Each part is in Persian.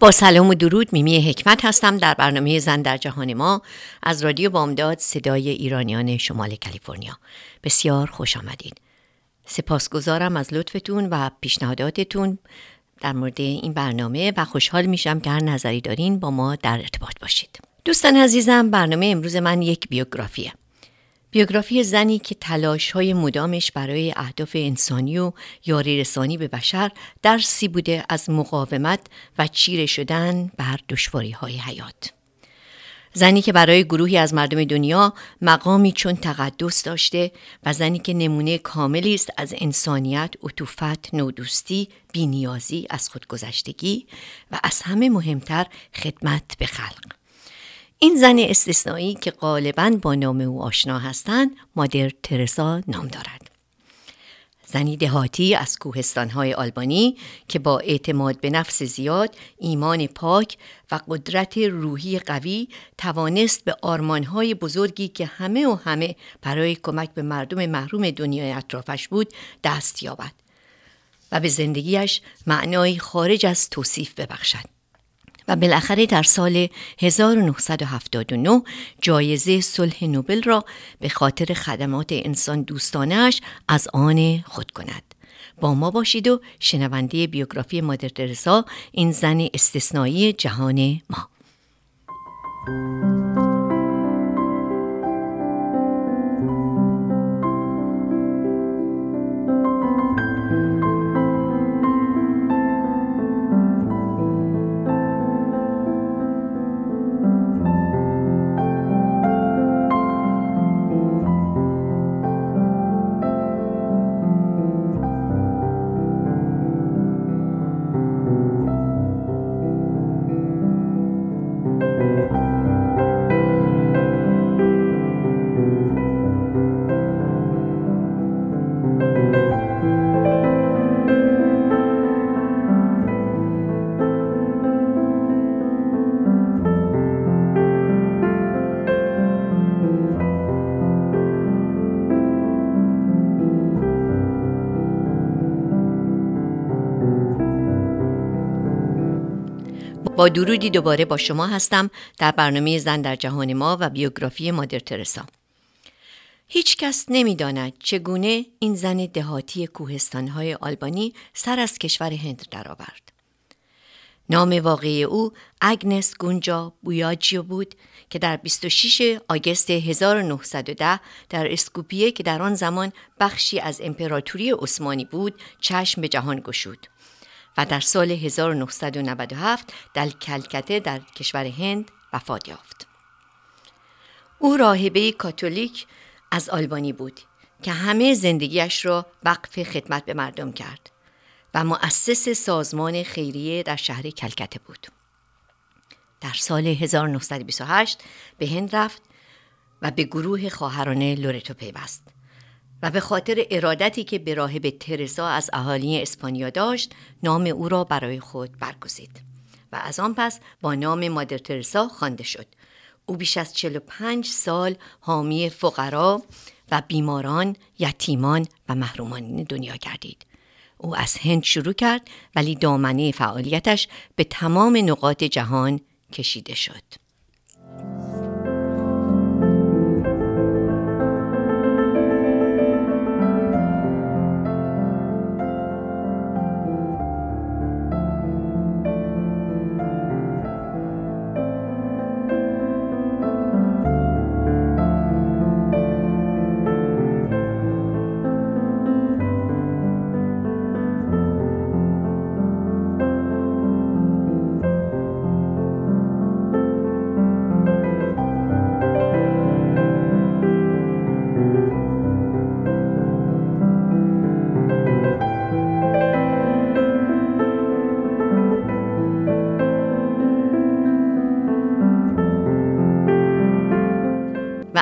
با سلام و درود میمی حکمت هستم. در برنامه زن در جهان ما از رادیو بامداد صدای ایرانیان شمال کالیفرنیا. بسیار خوش آمدید. سپاسگزارم از لطفتون و پیشنهاداتتون در مورد این برنامه و خوشحال میشم که هر نظری دارین با ما در ارتباط باشید. دوستان عزیزم برنامه امروز من یک بیوگرافیه. بیوگرافی زنی که تلاش های مدامش برای اهداف انسانی و یاری رسانی به بشر درسی بوده از مقاومت و چیره شدن بر دشواری های حیات. زنی که برای گروهی از مردم دنیا مقامی چون تقدس داشته و زنی که نمونه کاملی است از انسانیت، عطوفت، نودوستی، بینیازی از خودگذشتگی و از همه مهمتر خدمت به خلق. این زن استثنایی که غالبا با نام او آشنا هستند مادر ترسا نام دارد زنی دهاتی از کوهستانهای آلبانی که با اعتماد به نفس زیاد، ایمان پاک و قدرت روحی قوی توانست به آرمانهای بزرگی که همه و همه برای کمک به مردم محروم دنیای اطرافش بود دست یابد و به زندگیش معنایی خارج از توصیف ببخشد. و بالاخره در سال 1979 جایزه صلح نوبل را به خاطر خدمات انسان دوستانش از آن خود کند. با ما باشید و شنونده بیوگرافی مادر ترسا این زن استثنایی جهان ما. با درودی دوباره با شما هستم در برنامه زن در جهان ما و بیوگرافی مادر ترسا. هیچ کس نمی‌داند چگونه این زن دهاتی کوهستانهای آلبانی سر از کشور هند درآورد. نام واقعی او اگنس گونجا بویاجیو بود که در 26 آگست 1910 در اسکوپیه که در آن زمان بخشی از امپراتوری عثمانی بود چشم به جهان گشود. و در سال 1997 در کلکته در کشور هند وفات یافت. او راهبه کاتولیک از آلبانی بود که همه زندگیش را وقف خدمت به مردم کرد و مؤسس سازمان خیریه در شهر کلکته بود. در سال 1928 به هند رفت و به گروه خواهران لورتو پیوست. و به خاطر ارادتی که به راهب ترزا از اهالی اسپانیا داشت نام او را برای خود برگزید و از آن پس با نام مادر ترزا خوانده شد او بیش از 45 سال حامی فقرا و بیماران، یتیمان و محرومان دنیا گردید. او از هند شروع کرد ولی دامنه فعالیتش به تمام نقاط جهان کشیده شد.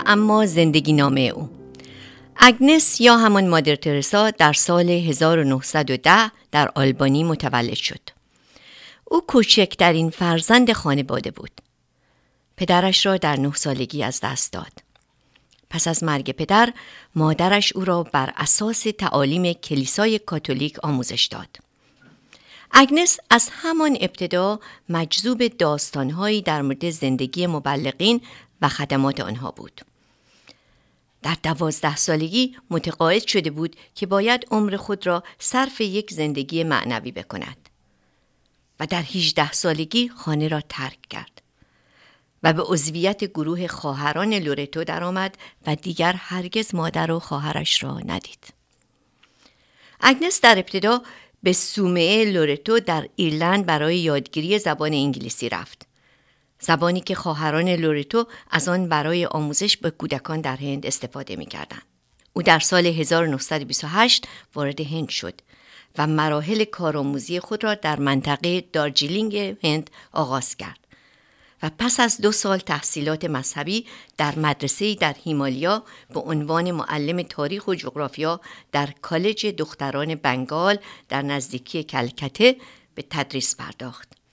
اما زندگی نامه او اگنس یا همان مادر ترسا در سال 1910 در آلبانی متولد شد. او کوچکترین فرزند خانواده بود. پدرش را در نه سالگی از دست داد. پس از مرگ پدر، مادرش او را بر اساس تعالیم کلیسای کاتولیک آموزش داد. اگنس از همان ابتدا مجذوب داستانهایی در مورد زندگی مبلغین و خدمات آنها بود. در دوازده سالگی متقاعد شده بود که باید عمر خود را صرف یک زندگی معنوی بکند و در 18 سالگی خانه را ترک کرد و به عضویت گروه خواهران لورتو درآمد و دیگر هرگز مادر و خواهرش را ندید. اگنس در ابتدا به سومه لورتو در ایرلند برای یادگیری زبان انگلیسی رفت. زبانی که خواهران لورتو از آن برای آموزش به کودکان در هند استفاده می کردن. او در سال 1928 وارد هند شد و مراحل کارآموزی خود را در منطقه دارجیلینگ هند آغاز کرد و پس از دو سال تحصیلات مذهبی در مدرسه در هیمالیا به عنوان معلم تاریخ و جغرافیا در کالج دختران بنگال در نزدیکی کلکته به تدریس پرداخت.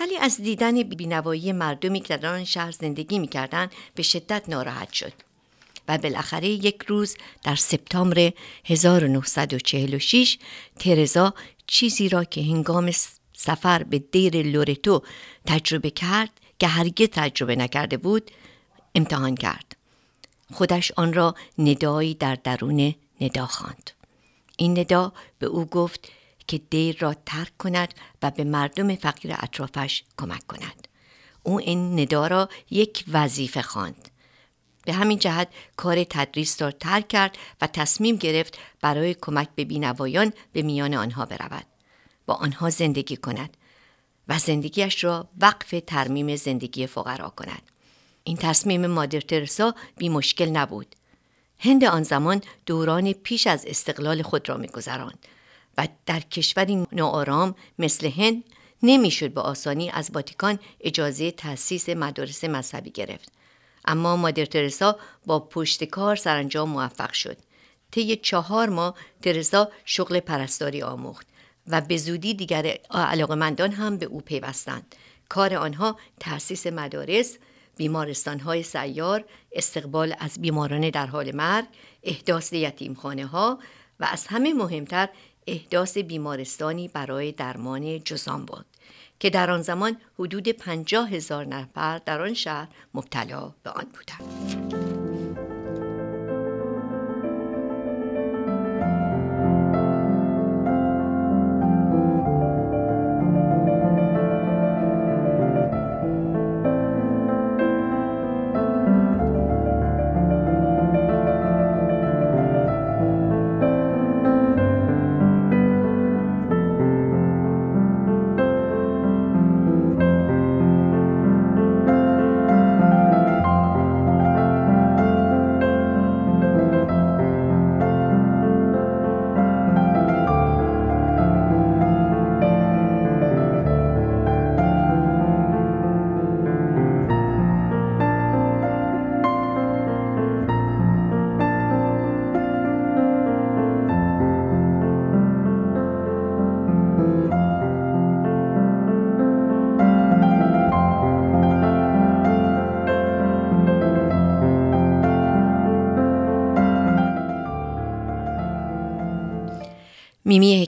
ولی از دیدن بینوایی مردمی که در آن شهر زندگی می‌کردند به شدت ناراحت شد. و بالاخره یک روز در سپتامبر 1946 ترزا چیزی را که هنگام سفر به دیر لورتو تجربه کرد که هرگز تجربه نکرده بود امتحان کرد. خودش آن را ندایی در درون ندا خواند. این ندا به او گفت که دیر را ترک کند و به مردم فقیر اطرافش کمک کند. او این ندا را یک وظیفه خواند. به همین جهت کار تدریس را ترک کرد و تصمیم گرفت برای کمک به بینوایان به میان آنها برود. با آنها زندگی کند و زندگیش را وقف ترمیم زندگی فقرا کند. این تصمیم مادر ترسا بی مشکل نبود. هند آن زمان دوران پیش از استقلال خود را میگذراند. و در کشوری ناآرام مثل هند نمی‌شد به آسانی از واتیکان اجازه تأسیس مدارس مذهبی گرفت. اما مادر ترسا با پشت کار سرانجام موفق شد. طی چهار ماه ترسا شغل پرستاری آموخت و به زودی دیگر علاقمندان هم به او پیوستند. کار آنها تأسیس مدارس بیمارستان های سیار استقبال از بیماران در حال مرگ احداث یتیمخانه ها و از همه مهمتر احداث بیمارستانی برای درمان جزام بود که در آن زمان حدود پنجاه هزار نفر در آن شهر مبتلا به آن بودند.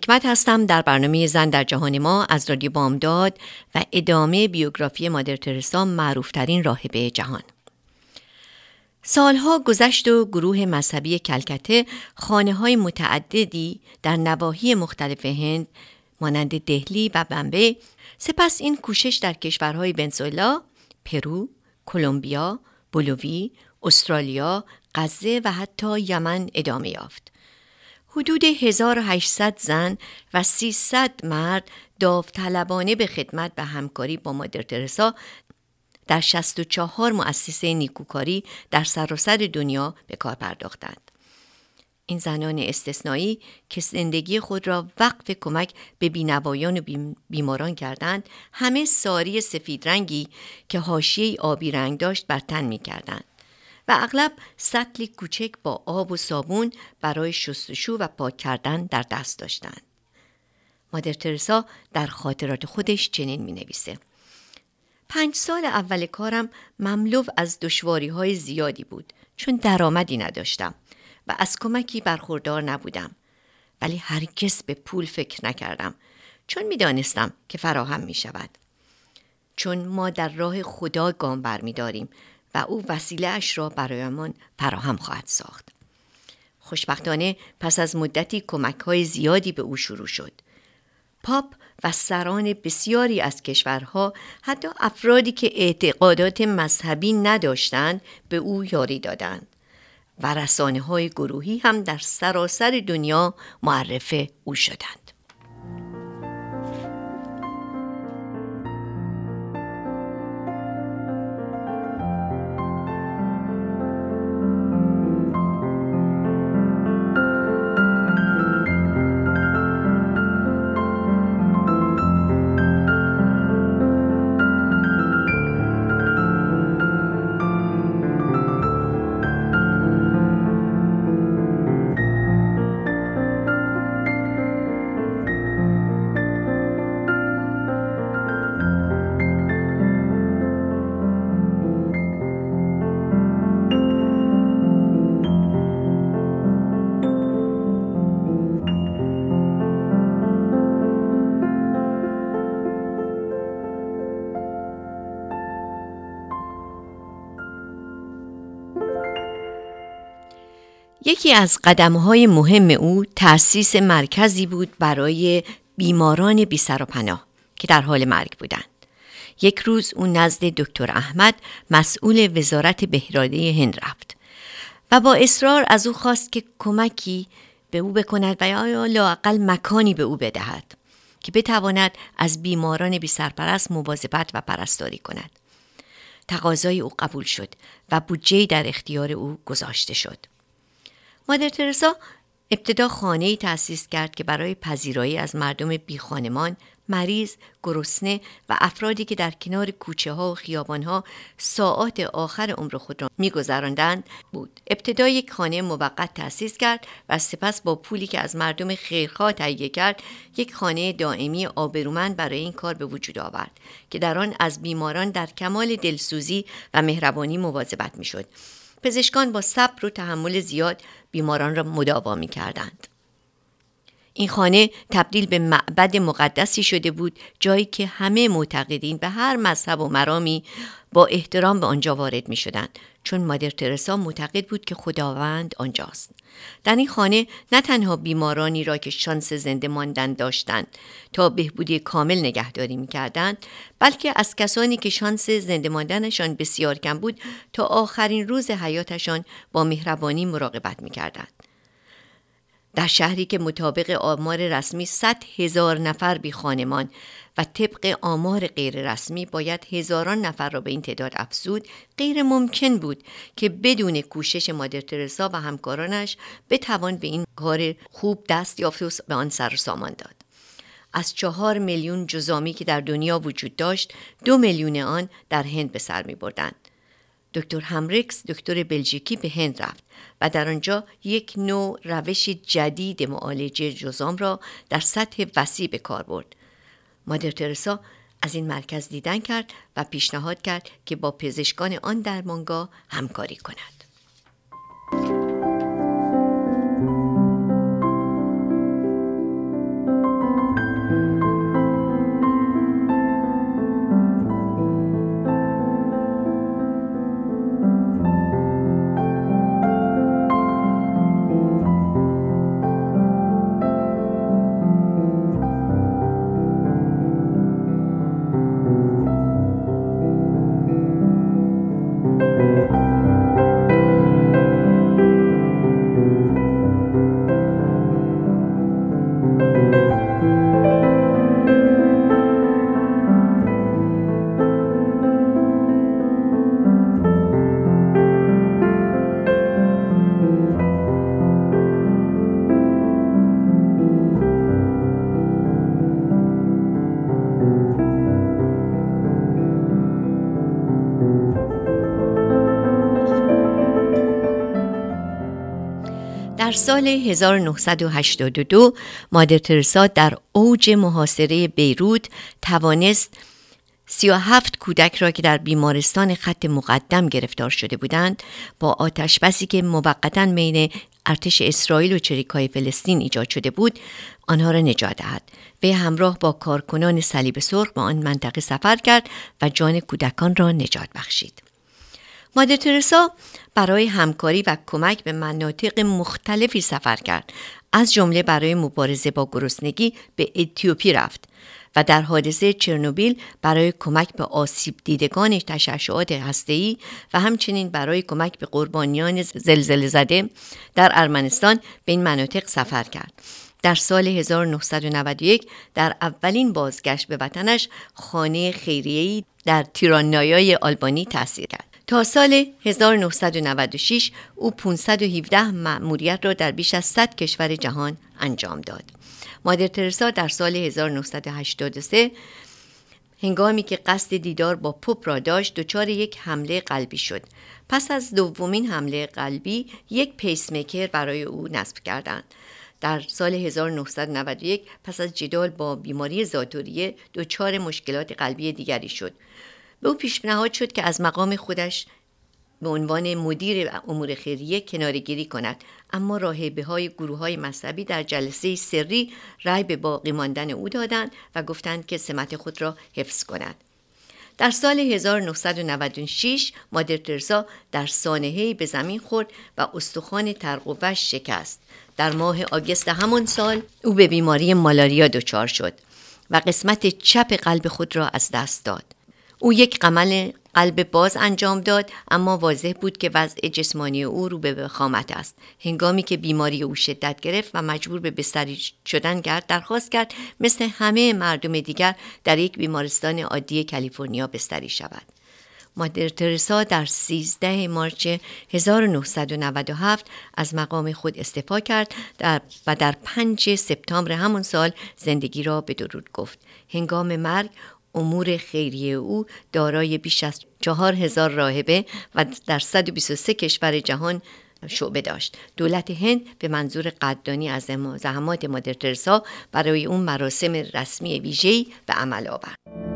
حکمت هستم در برنامه زن در جهان ما از رادیو بامداد و ادامه بیوگرافی مادر ترسا معروفترین راهبه جهان. سالها گذشت و گروه مذهبی کلکته خانه های متعددی در نواحی مختلف هند مانند دهلی و بمبه سپس این کوشش در کشورهای ونزوئلا، پرو، کلمبیا، بولوی، استرالیا، غزه و حتی یمن ادامه یافت. حدود 1800 زن و 300 مرد داوطلبانه به خدمت و همکاری با مادر ترسا در 64 مؤسسه نیکوکاری در سراسر دنیا به کار پرداختند. این زنان استثنایی که زندگی خود را وقف کمک به بینوایان و بیماران کردند همه ساری سفید رنگی که حاشیه آبی رنگ داشت بر تن می کردند و اغلب سطلی کوچک با آب و صابون برای شستشو و پاک کردن در دست داشتند. مادر ترسا در خاطرات خودش چنین می نویسه. پنج سال اول کارم مملو از دشواری های زیادی بود چون درآمدی نداشتم و از کمکی برخوردار نبودم ولی هرگز به پول فکر نکردم چون می‌دانستم که فراهم می شود. چون ما در راه خدا گام برمیداریم و او وسیله اش را برایمان فراهم خواهد ساخت. خوشبختانه پس از مدتی کمک های زیادی به او شروع شد. پاپ و سران بسیاری از کشورها حتی افرادی که اعتقادات مذهبی نداشتند به او یاری دادند و رسانه های گروهی هم در سراسر دنیا معرف او شدند. یکی از قدمهای مهم او تأسیس مرکزی بود برای بیماران بی سر و پناه که در حال مرگ بودند. یک روز او نزد دکتر احمد مسئول وزارت بهراده هند رفت و با اصرار از او خواست که کمکی به او بکند و یا لاقل مکانی به او بدهد که بتواند از بیماران بی سرپرست مواظبت و پرستاری کند. تقاضای او قبول شد و بودجه در اختیار او گذاشته شد. مادر ترسا ابتدا خانه ای تأسیس کرد که برای پذیرایی از مردم بیخانمان، مریض، گرسنه و افرادی که در کنار کوچه ها و خیابان ها ساعات آخر عمر خود را میگذراندند بود. ابتدا یک خانه موقت تأسیس کرد و سپس با پولی که از مردم خیرخواه تهیه کرد یک خانه دائمی آبرومند برای این کار به وجود آورد که در آن از بیماران در کمال دلسوزی و مهربانی مواظبت می‌شد. پزشکان با صبر و تحمل زیاد بیماران را مداوا می کردند. این خانه تبدیل به معبد مقدسی شده بود جایی که همه معتقدین به هر مذهب و مرامی با احترام به آنجا وارد می شدند چون مادر ترسا معتقد بود که خداوند آنجاست در این خانه نه تنها بیمارانی را که شانس زنده ماندن داشتند تا بهبودی کامل نگهداری می کردند بلکه از کسانی که شانس زنده ماندنشان بسیار کم بود تا آخرین روز حیاتشان با مهربانی مراقبت می کردند. در شهری که مطابق آمار رسمی 100 هزار نفر بی خانمان و طبق آمار غیررسمی باید هزاران نفر را به این تعداد افزود غیر ممکن بود که بدون کوشش مادر ترسا و همکارانش بتوان به این کار خوب دست یافت و به آن سر سامان داد از چهار میلیون جزامی که در دنیا وجود داشت دو میلیون آن در هند به سر می بردند. دکتر همریکس دکتر بلژیکی به هند رفت و در آنجا یک نوع روش جدید معالجه جزام را در سطح وسیع به کار برد. مادر ترسا از این مرکز دیدن کرد و پیشنهاد کرد که با پزشکان آن درمانگاه همکاری کند. سال 1982 مادر ترسا در اوج محاصره بیروت توانست 37 کودک را که در بیمارستان خط مقدم گرفتار شده بودند با آتش بسی که موقتا بین ارتش اسرائیل و چریکای فلسطین ایجاد شده بود آنها را نجات دهد. و همراه با کارکنان صلیب سرخ به آن منطقه سفر کرد و جان کودکان را نجات بخشید. مادر ترسا برای همکاری و کمک به مناطق مختلفی سفر کرد از جمله برای مبارزه با گرسنگی به اتیوپی رفت و در حادثه چرنوبیل برای کمک به آسیب دیدگان تشعشعات هسته‌ای و همچنین برای کمک به قربانیان زلزله زده در ارمنستان به این مناطق سفر کرد. در سال 1991 در اولین بازگشت به وطنش خانه خیریه‌ای در تیرانایای آلبانی تأثیر کرد. تا سال 1996 او 517 مأموریت را در بیش از 100 کشور جهان انجام داد. مادر ترسا در سال 1983 هنگامی که قصد دیدار با پوپ را داشت دچار یک حمله قلبی شد. پس از دومین حمله قلبی یک پیسمیکر برای او نصب کردند. در سال 1991 پس از جدال با بیماری زاتوریه دچار مشکلات قلبی دیگری شد. به او پیشنهاد شد که از مقام خودش به عنوان مدیر امور خیریه کنارگیری کند. اما راهبه های گروه های مذهبی در جلسه سری رأی به باقی ماندن او دادند و گفتند که سمت خود را حفظ کند در سال 1996 مادر ترزا در سانحه‌ای به زمین خورد و استخوان ترقوش شکست. در ماه آگست همان سال او به بیماری مالاریا دچار شد و قسمت چپ قلب خود را از دست داد. او یک قمل قلب باز انجام داد اما واضح بود که وضع جسمانی او رو به وخامت است هنگامی که بیماری او شدت گرفت و مجبور به بستری شدن کرد درخواست کرد مثل همه مردم دیگر در یک بیمارستان عادی کالیفرنیا بستری شود مادر ترسا در 13 مارچ 1997 از مقام خود استفا کرد و در 5 سپتامبر همان سال زندگی را به درود گفت. هنگام مرگ امور خیریه او دارای بیش از چهار هزار راهبه و در 123 کشور جهان شعبه داشت. دولت هند به منظور قدردانی از زحمات مادر ترسا برای اون مراسم رسمی ویژه‌ای به عمل آورد.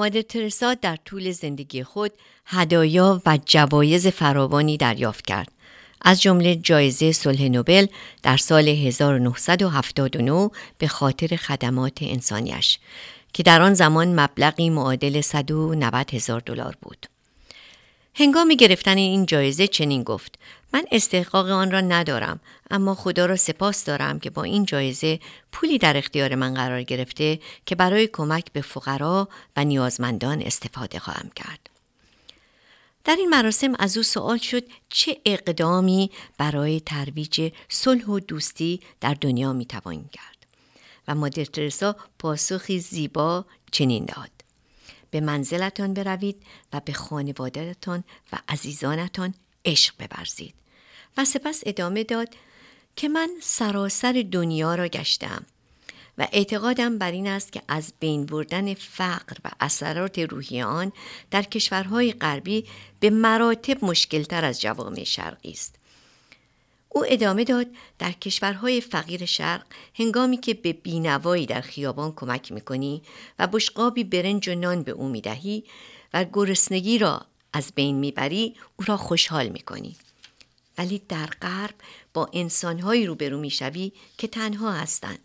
مادر ترسا در طول زندگی خود هدایا و جوایز فراوانی دریافت کرد. از جمله جایزه صلح نوبل در سال 1979 به خاطر خدمات انسانیش که در آن زمان مبلغی معادل 190 هزار دلار بود. هنگام گرفتن این جایزه چنین گفت من استحقاق آن را ندارم اما خدا را سپاس دارم که با این جایزه پولی در اختیار من قرار گرفته که برای کمک به فقرا و نیازمندان استفاده خواهم کرد. در این مراسم از او سوال شد چه اقدامی برای ترویج صلح و دوستی در دنیا می توان کرد و مادر ترسا پاسخی زیبا چنین داد به منزلتان بروید و به خانوادهتان و عزیزانتان عشق ببرزید و سپس ادامه داد که من سراسر دنیا را گشتم و اعتقادم بر این است که از بین بردن فقر و اثرات روحی آن در کشورهای غربی به مراتب مشکلتر از جوامع شرقی است. او ادامه داد در کشورهای فقیر شرق هنگامی که به بینوایی در خیابان کمک می‌کنی و بشقابی برنج و نان به او می‌دهی و گرسنگی را از بین می‌بری او را خوشحال می‌کنی. ولی در غرب با انسانهایی روبرو می‌شوی که تنها هستند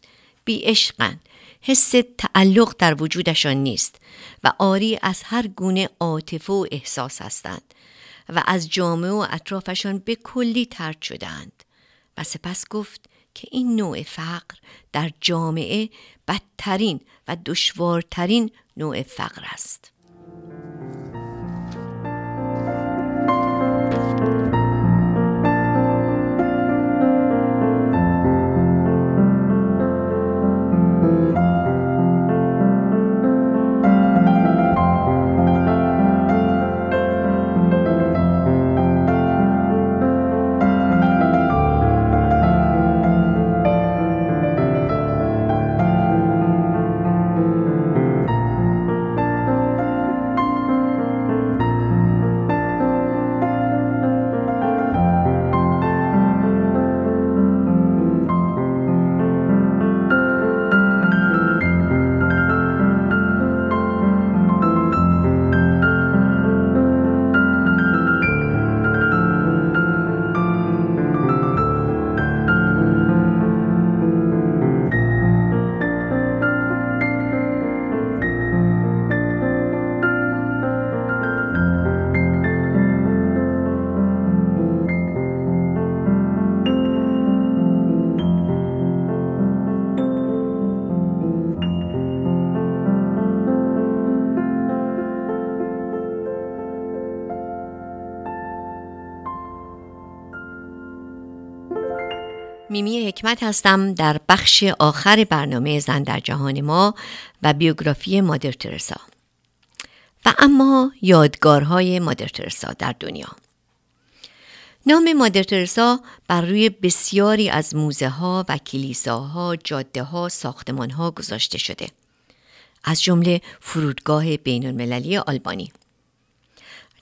بی عشقند حس تعلق در وجودشان نیست و آری از هر گونه عاطفه و احساس هستند و از جامعه و اطرافشان به کلی ترد شدند و سپس گفت که این نوع فقر در جامعه بدترین و دشوارترین نوع فقر است. حکمت هستم در بخش آخر برنامه زن در جهان ما و بیوگرافی مادر ترسا. و اما یادگارهای مادر ترسا در دنیا. نام مادر ترسا بر روی بسیاری از موزه ها و کلیساها، جاده ها، ساختمان ها گذاشته شده. از جمله فرودگاه بین المللی آلبانی.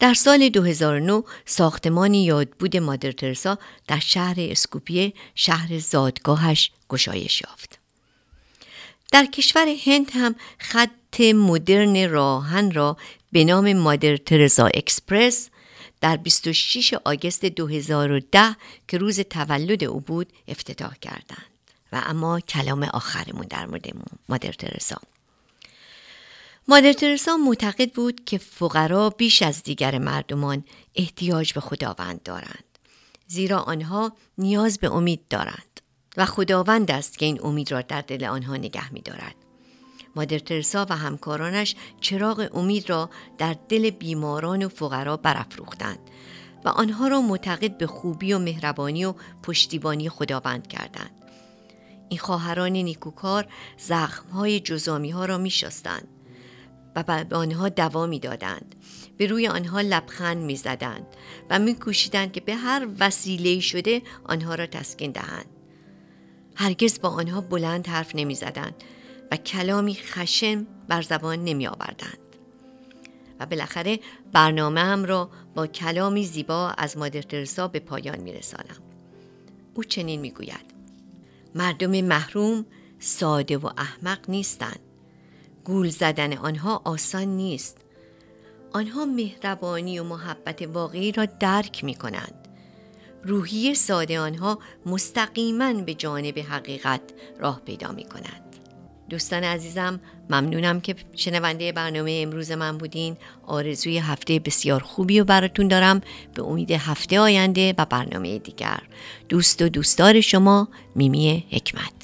در سال 2009 ساختمان یادبود مادر ترسا در شهر اسکوپیه شهر زادگاهش گشایش یافت. در کشور هند هم خط مدرن راهن را به نام مادر ترزا اکسپرس در 26 آگست 2010 که روز تولد او بود افتتاح کردند و اما کلام آخرمون در مورد مادر ترزا مادر ترسا معتقد بود که فقرا بیش از دیگر مردمان احتیاج به خداوند دارند زیرا آنها نیاز به امید دارند و خداوند است که این امید را در دل آنها نگه می دارد. مادر ترسا و همکارانش چراغ امید را در دل بیماران و فقرا برافروختند و آنها را معتقد به خوبی و مهربانی و پشتیبانی خداوند کردند. این خواهران نیکوکار زخمهای جزامی ها را می شستند و به آنها دوا می دادند. به روی آنها لبخند می زدند و می کوشیدند که به هر وسیله شده آنها را تسکین دهند. هرگز با آنها بلند حرف نمی زدند و کلامی خشم بر زبان نمی آوردند. و بالاخره برنامه هم را با کلامی زیبا از مادر ترسا به پایان می رسانم. او چنین می گوید مردم محروم ساده و احمق نیستند گول زدن آنها آسان نیست. آنها مهربانی و محبت واقعی را درک می کنند. روحی ساده آنها مستقیما به جانب حقیقت راه پیدا می کنند. دوستان عزیزم ممنونم که شنونده برنامه امروز من بودین. آرزوی هفته بسیار خوبی و براتون دارم. به امید هفته آینده و برنامه دیگر. دوست و دوستدار شما میمی حکمت.